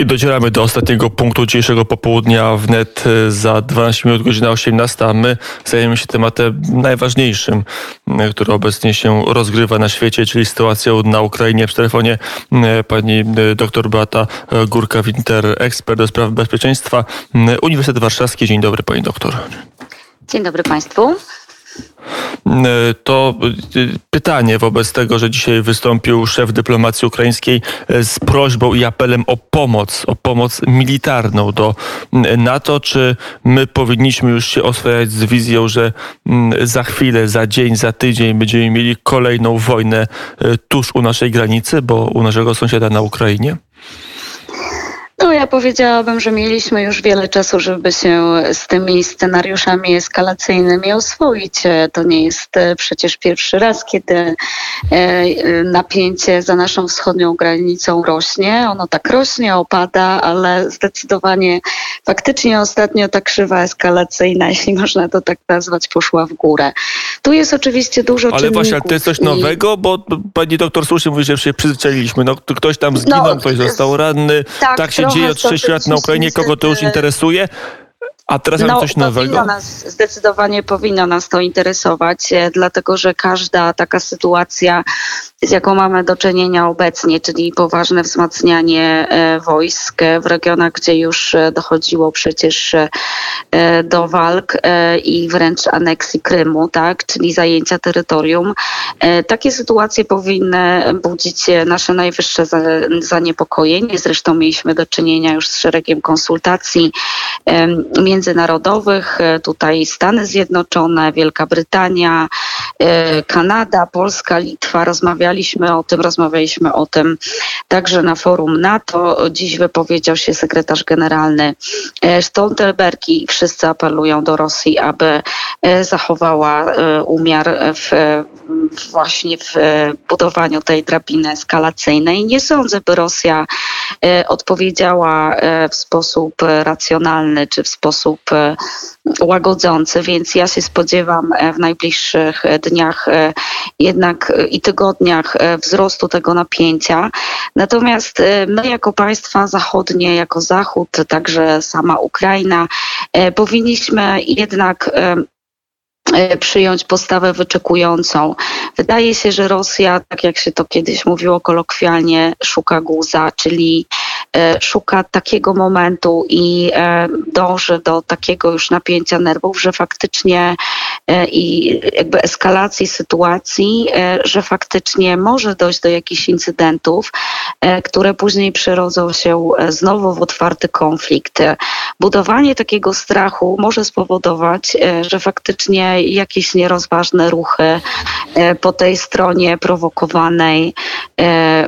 I docieramy do ostatniego punktu dzisiejszego popołudnia wnet e, za 12 minut, godzina 18. A my zajmiemy się tematem najważniejszym, e, który obecnie się rozgrywa na świecie, czyli sytuacją na Ukrainie. W telefonie e, pani dr Beata Górka-Winter, ekspert do spraw bezpieczeństwa Uniwersytet Warszawski. Dzień dobry pani doktor. Dzień dobry państwu. E, to e, pytanie wobec tego, że dzisiaj wystąpił szef dyplomacji ukraińskiej e, z prośbą i apelem o pomoc, o pomoc militarną do NATO. Czy my powinniśmy już się oswajać z wizją, że za chwilę, za dzień, za tydzień będziemy mieli kolejną wojnę tuż u naszej granicy, bo u naszego sąsiada na Ukrainie? No ja powiedziałabym, że mieliśmy już wiele czasu, żeby się z tymi scenariuszami eskalacyjnymi oswoić. To nie jest e, przecież pierwszy raz, kiedy e, napięcie za naszą wschodnią granicą rośnie. Ono tak rośnie, opada, ale zdecydowanie faktycznie ostatnio ta krzywa eskalacyjna, jeśli można to tak nazwać, poszła w górę. Tu jest oczywiście dużo Ale czynników. właśnie, ale to jest coś nowego, bo pani doktor słusznie mówi, że się przyzwyczailiśmy. No, ktoś tam zginął, no, ktoś został ranny. Tak, tak się dzieje od 6 lat na Ukrainie, kogo to już interesuje. A teraz no, coś nowego? Nas, zdecydowanie powinno nas to interesować, e, dlatego że każda taka sytuacja, z jaką mamy do czynienia obecnie, czyli poważne wzmacnianie e, wojsk w regionach, gdzie już e, dochodziło przecież do walk i wręcz aneksji Krymu, tak, czyli zajęcia terytorium. Takie sytuacje powinny budzić nasze najwyższe zaniepokojenie. Zresztą mieliśmy do czynienia już z szeregiem konsultacji między międzynarodowych, e, tutaj Stany Zjednoczone, Wielka Brytania, e, Kanada, Polska, Litwa. Rozmawialiśmy o tym, rozmawialiśmy o tym także na forum NATO. Dziś wypowiedział się sekretarz generalny e, Stoltenberg i wszyscy apelują do Rosji, aby zachowała umiar w, właśnie w budowaniu tej drabiny eskalacyjnej. Nie sądzę, by Rosja odpowiedziała w sposób racjonalny czy w sposób e, łagodzący, więc ja się spodziewam e, w najbliższych dniach e, jednak i tygodniach wzrostu tego napięcia. Natomiast my jako państwa zachodnie, jako Zachód, także sama Ukraina, powinniśmy jednak przyjąć postawę wyczekującą. Wydaje się, że Rosja, tak jak się to kiedyś mówiło kolokwialnie, szuka guza, czyli E, szuka takiego momentu i e, dąży do takiego już napięcia nerwów, że faktycznie e, i jakby eskalacji sytuacji, że faktycznie może dojść do jakichś incydentów, które później przerodzą się znowu w otwarty konflikt. Budowanie takiego strachu może spowodować, że faktycznie jakieś nierozważne ruchy po tej stronie prowokowanej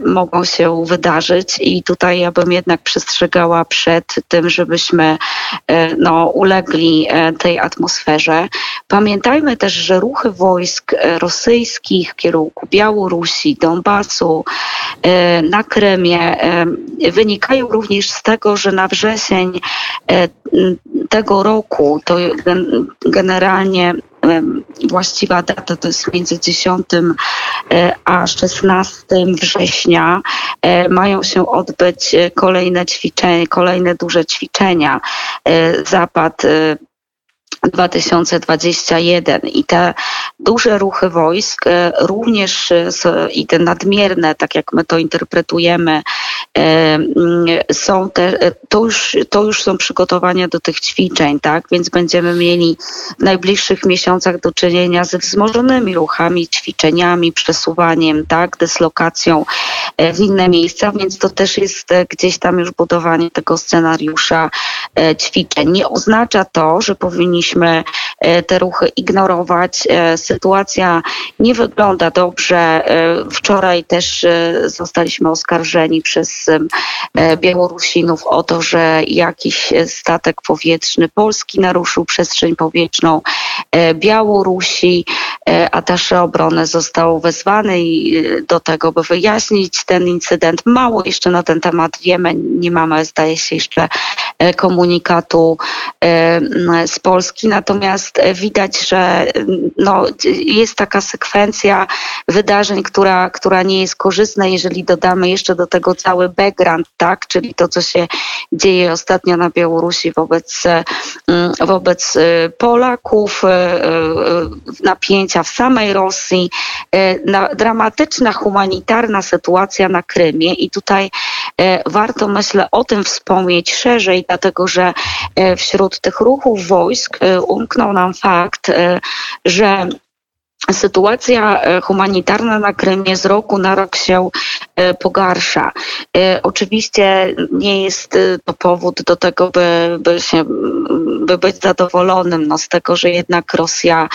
mogą się wydarzyć i tutaj ja bym jednak przestrzegała przed tym, żebyśmy e, no, ulegli e, tej atmosferze. Pamiętajmy też, że ruchy wojsk e, rosyjskich w kierunku Białorusi, Donbasu, na Krymie wynikają również z tego, że na wrzesień tego roku to generalnie właściwa data to jest między 10 e, a 16 września e, mają się odbyć e, kolejne ćwiczenia, kolejne duże ćwiczenia. Zapad 2021 i te duże ruchy wojsk, e, również i te nadmierne, tak jak my to interpretujemy, e, są te, to, już, to już są przygotowania do tych ćwiczeń, tak? Więc będziemy mieli w najbliższych miesiącach do czynienia ze wzmożonymi ruchami, ćwiczeniami, przesuwaniem, tak? Dyslokacją e, w inne miejsca, więc to też jest gdzieś tam już budowanie tego scenariusza ćwiczeń. Nie oznacza to, że powinniśmy powinniśmy e, te ruchy ignorować. E, sytuacja nie wygląda dobrze. E, wczoraj też zostaliśmy oskarżeni przez Białorusinów o to, że jakiś statek powietrzny Polski naruszył przestrzeń powietrzną Białorusi. Atasze obrony został wezwany do tego, by wyjaśnić ten incydent. Mało jeszcze na ten temat wiemy, nie mamy, zdaje się, jeszcze komunikatu z Polski. Natomiast widać, że no, jest taka sekwencja wydarzeń, która, która nie jest korzystna, jeżeli dodamy jeszcze do tego cały background, tak, czyli to, co się dzieje ostatnio na Białorusi wobec, wobec Polaków, napięcia w samej Rosji, dramatyczna humanitarna sytuacja na Krymie i tutaj e, warto myślę o tym wspomnieć szerzej, dlatego że e, wśród tych ruchów wojsk e, umknął nam fakt, że Sytuacja humanitarna na Krymie z roku na rok się pogarsza. Oczywiście nie jest to powód do tego, by, by, się, by być zadowolonym no, z tego, że jednak Rosja,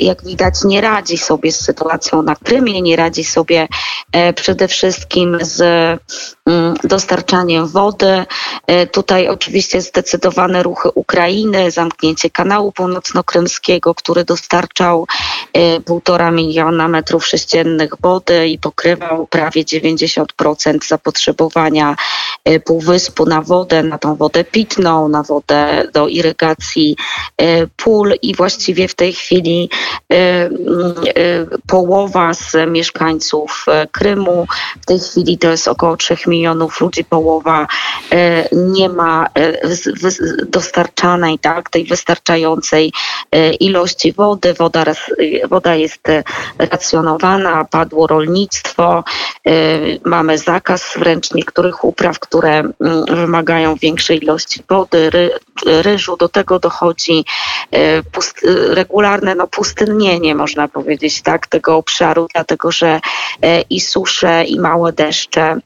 jak widać, nie radzi sobie z sytuacją na Krymie, nie radzi sobie przede wszystkim z mm, dostarczaniem wody. Tutaj oczywiście zdecydowane ruchy Ukrainy, zamknięcie kanału północno-krymskiego, który dostarczał półtora miliona metrów sześciennych wody i pokrywał prawie 90% zapotrzebowania e, półwyspu na wodę, na tą wodę pitną, na wodę do irygacji e, pól i właściwie w tej chwili e, połowa z mieszkańców Krymu, w tej chwili to jest około 3 milionów ludzi, połowa nie ma dostarczanej, tak, tej wystarczającej ilości wody. Woda, woda jest racjonowana, padło rolnictwo, mamy zakaz wręcz niektórych upraw, które mm, wymagają większej ilości wody, ry, ryżu. Do tego dochodzi e, pust, regularne no, pustynnienie, można powiedzieć, tak, tego obszaru, dlatego że i susze, i małe deszcze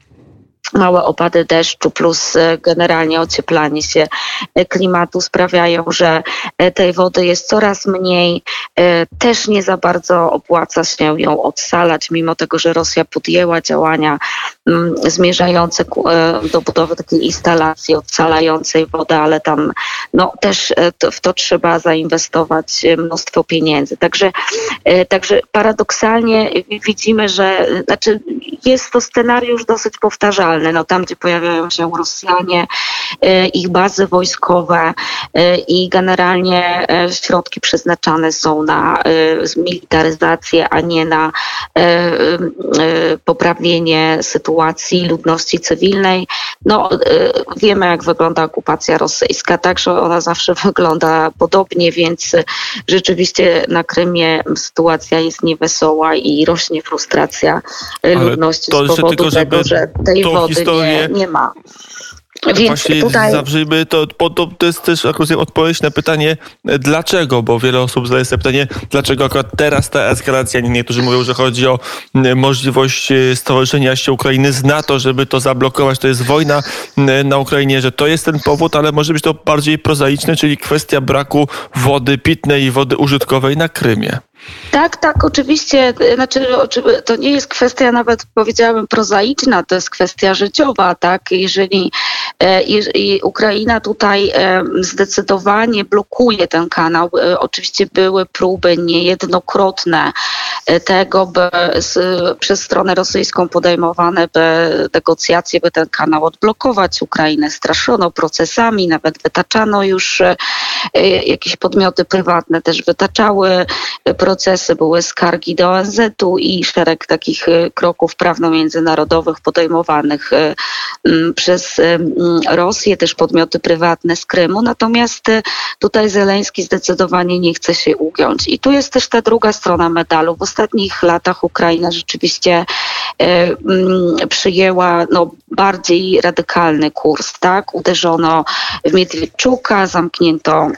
małe opady deszczu plus e, generalnie ocieplanie się e, klimatu sprawiają, że e, tej wody jest coraz mniej. Też nie za bardzo opłaca się ją odsalać, mimo tego, że Rosja podjęła działania mm, zmierzające do budowy takiej instalacji odsalającej wodę, ale tam no, też w to trzeba zainwestować mnóstwo pieniędzy. Także, także paradoksalnie widzimy, że znaczy jest to scenariusz dosyć powtarzalny. No, tam, gdzie pojawiają się Rosjanie, y, ich bazy wojskowe y, i generalnie y, środki przeznaczane są na militaryzację, a nie na poprawienie sytuacji ludności cywilnej. No, wiemy, jak wygląda okupacja rosyjska, także ona zawsze wygląda podobnie, więc rzeczywiście na Krymie sytuacja jest niewesoła i rośnie frustracja ludności to z powodu tylko, tego, że tej historię... nie, nie ma. Więc Właśnie tutaj... zawrzyjmy to, to, to jest też akurat odpowiedź na pytanie, dlaczego, bo wiele osób zadaje sobie pytanie, dlaczego akurat teraz ta eskalacja, niektórzy mówią, że chodzi o możliwość e, stowarzyszenia się Ukrainy z NATO, żeby to zablokować, to jest wojna na Ukrainie, że to jest ten powód, ale może być to bardziej prozaiczne, czyli kwestia braku wody pitnej i wody użytkowej na Krymie. Tak, tak, oczywiście. Znaczy, to nie jest kwestia nawet, powiedziałabym, prozaiczna, to jest kwestia życiowa, tak? Jeżeli e, Ukraina tutaj e, zdecydowanie blokuje ten kanał, e, oczywiście były próby niejednokrotne tego, by przez stronę rosyjską podejmowane by negocjacje, by ten kanał odblokować. Ukrainę straszono procesami, nawet wytaczano już jakieś podmioty prywatne też wytaczały procesy, były skargi do ONZ-u i szereg takich y, kroków prawno-międzynarodowych podejmowanych y, mm, przez y, mm, Rosję, też podmioty prywatne z Krymu. Natomiast tutaj Zeleński zdecydowanie nie chce się ugiąć. I tu jest też ta druga strona medalu. W ostatnich latach Ukraina rzeczywiście mm, przyjęła no, bardziej radykalny kurs. Tak? Uderzono w Miedwiedczuka, zamknięto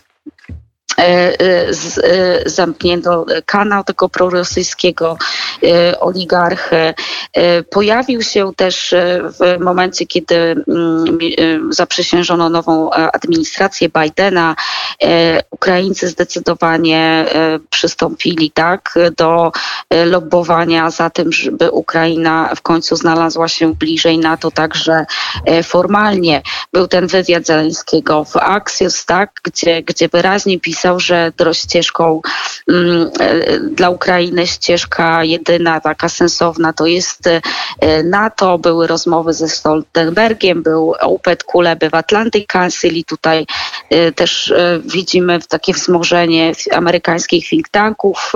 E, e, e, zamknięto kanał tego prorosyjskiego oligarchy. Pojawił się też w momencie, kiedy mm, zaprzysiężono nową administrację Bidena. Ukraińcy zdecydowanie przystąpili tak do lobbowania za tym, żeby Ukraina w końcu znalazła się bliżej NATO także formalnie. był ten wywiad Zeleńskiego w Axios, tak, gdzie, gdzie wyraźnie pisał, że ścieżką mm, dla Ukrainy ścieżka jedyna, taka sensowna, to jest NATO. Były rozmowy ze Stoltenbergiem, był UPET Kuleby w Atlantic Council i tutaj też widzimy takie wzmożenie amerykańskich think tanków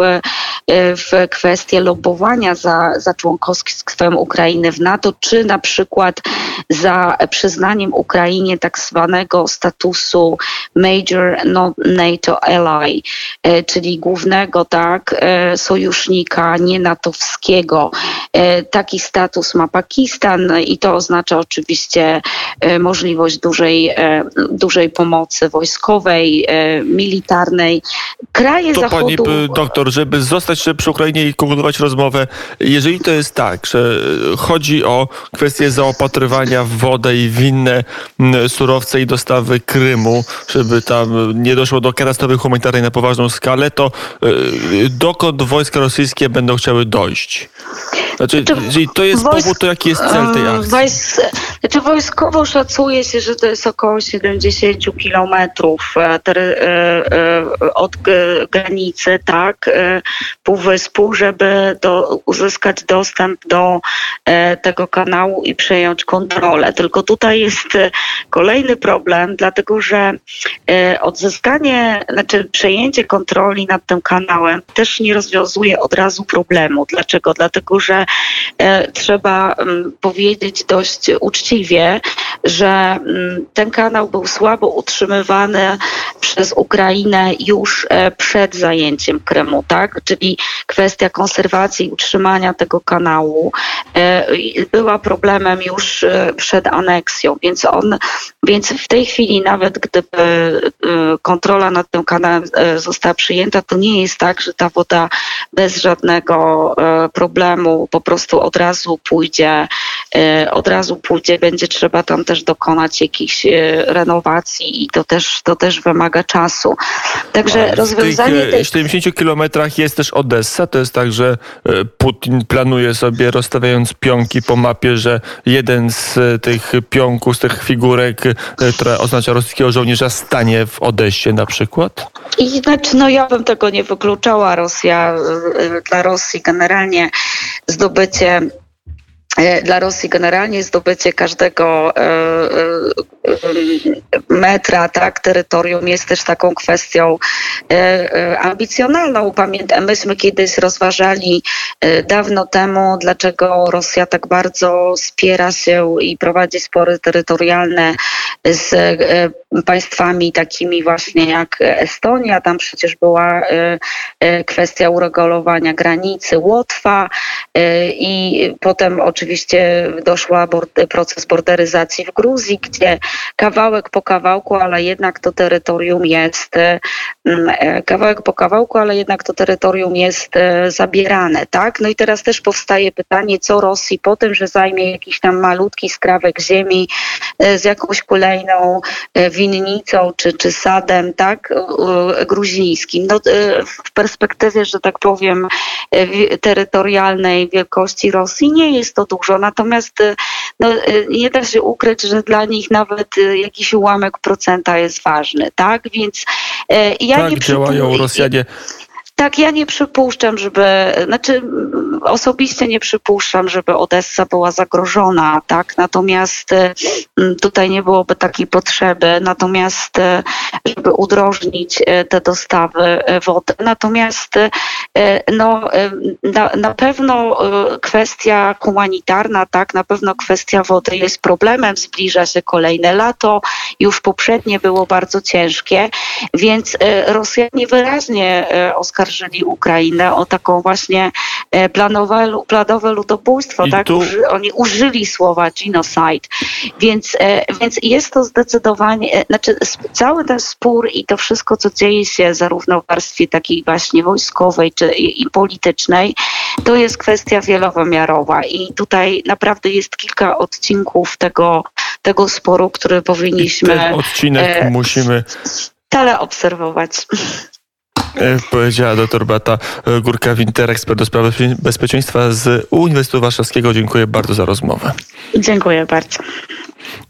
w kwestię lobowania za, za członkostwem Ukrainy w NATO, czy na przykład za przyznaniem Ukrainie tak zwanego statusu Major NATO Ally, e, czyli głównego tak, e, sojusznika nienatowskiego. E, taki status ma Pakistan i to oznacza oczywiście możliwość dużej, dużej pomocy wojskowej, militarnej. Kraje to Zachodu... Pani doktor, żeby zostać przy Ukrainie i kontynuować rozmowę, jeżeli to jest tak, że chodzi o kwestię zaopatrywania w wodę i w inne surowce i dostawy Krymu, żeby tam nie doszło do katastrofy humanitarnej na poważną skalę, to y, dokąd wojska rosyjskie będą chciały dojść? Znaczy, to jest Wojsk... powód, to jaki jest cel tej akcji? Wojs... Znaczy wojskowo szacuje się, że to jest około 70 kilometrów e, e, e, od granicy, tak, półwyspu, żeby do, uzyskać dostęp do tego kanału i przejąć kontrolę. Tylko tutaj jest kolejny problem, dlatego że odzyskanie, znaczy przejęcie kontroli nad tym kanałem też nie rozwiązuje od razu problemu. Dlaczego? Dlatego, że E, trzeba mm, powiedzieć dość uczciwie, że mm, ten kanał był słabo utrzymywany przez Ukrainę już e, przed zajęciem Krymu, tak? Czyli kwestia konserwacji i utrzymania tego kanału e, była problemem już przed aneksją, więc on, więc w tej chwili nawet gdyby kontrola nad tym kanałem została przyjęta, to nie jest tak, że ta woda bez żadnego problemu po prostu od razu pójdzie, e, od razu pójdzie, będzie trzeba tam też dokonać jakichś e, renowacji i to też, to też wymaga czasu. Także A rozwiązanie... W tych tej... 70 kilometrach jest też Odessa, to jest tak, że e, Putin planuje sobie rozstawiając pionki po mapie, że jeden z tych pionków, z tych figurek, która oznacza rosyjskiego żołnierza stanie w Odessie na przykład? I znaczy, no ja bym tego nie wykluczała. Rosja, dla Rosji generalnie zdobycie e, dla Rosji generalnie zdobycie każdego e, metra tak, terytorium jest też taką kwestią ambicjonalną. Pamiętam, myśmy kiedyś rozważali dawno temu, dlaczego Rosja tak bardzo spiera się i prowadzi spory terytorialne z państwami takimi właśnie jak Estonia. Tam przecież była kwestia uregulowania granicy Łotwa i potem oczywiście doszła proces borderyzacji w Gruzji, gdzie kawałek po kawałku, ale jednak to terytorium jest mm, e, kawałek po kawałku, ale jednak to terytorium jest e, zabierane, tak? No i teraz też powstaje pytanie, co Rosji po tym, że zajmie jakiś tam malutki skrawek ziemi e, z jakąś kolejną winnicą czy, czy sadem, tak? Gruzińskim. No, w perspektywie, że tak powiem, terytorialnej wielkości Rosji nie jest to dużo, natomiast no, y, nie da się ukryć, że dla nich nawet y, jakiś ułamek procenta jest ważny, tak? Więc ja tak nie działają Rosjanie. Tak, ja nie przypuszczam, żeby, znaczy osobiście nie przypuszczam, żeby Odessa była zagrożona, tak? Natomiast tutaj nie byłoby takiej potrzeby, natomiast żeby udrożnić te dostawy wody. Natomiast no, na, na pewno kwestia humanitarna, tak, na pewno kwestia wody jest problemem, zbliża się kolejne lato, już poprzednie było bardzo ciężkie, więc Rosjanie wyraźnie oskarżają oskarżyli Ukrainę o taką właśnie e, planowe, planowe ludobójstwo. tak? Tu... Uży, oni użyli słowa genocide. Więc, e, więc jest to zdecydowanie, e, znaczy cały ten spór i to wszystko, co dzieje się zarówno w warstwie takiej właśnie wojskowej czy i, i politycznej, to jest kwestia wielowymiarowa i tutaj naprawdę jest kilka odcinków tego, tego sporu, który powinniśmy... I ten odcinek e, musimy stale obserwować. E, powiedziała dr Bata Górka-Winter, ekspert do spraw bezpieczeństwa z Uniwersytetu Warszawskiego. Dziękuję bardzo za rozmowę. Dziękuję bardzo.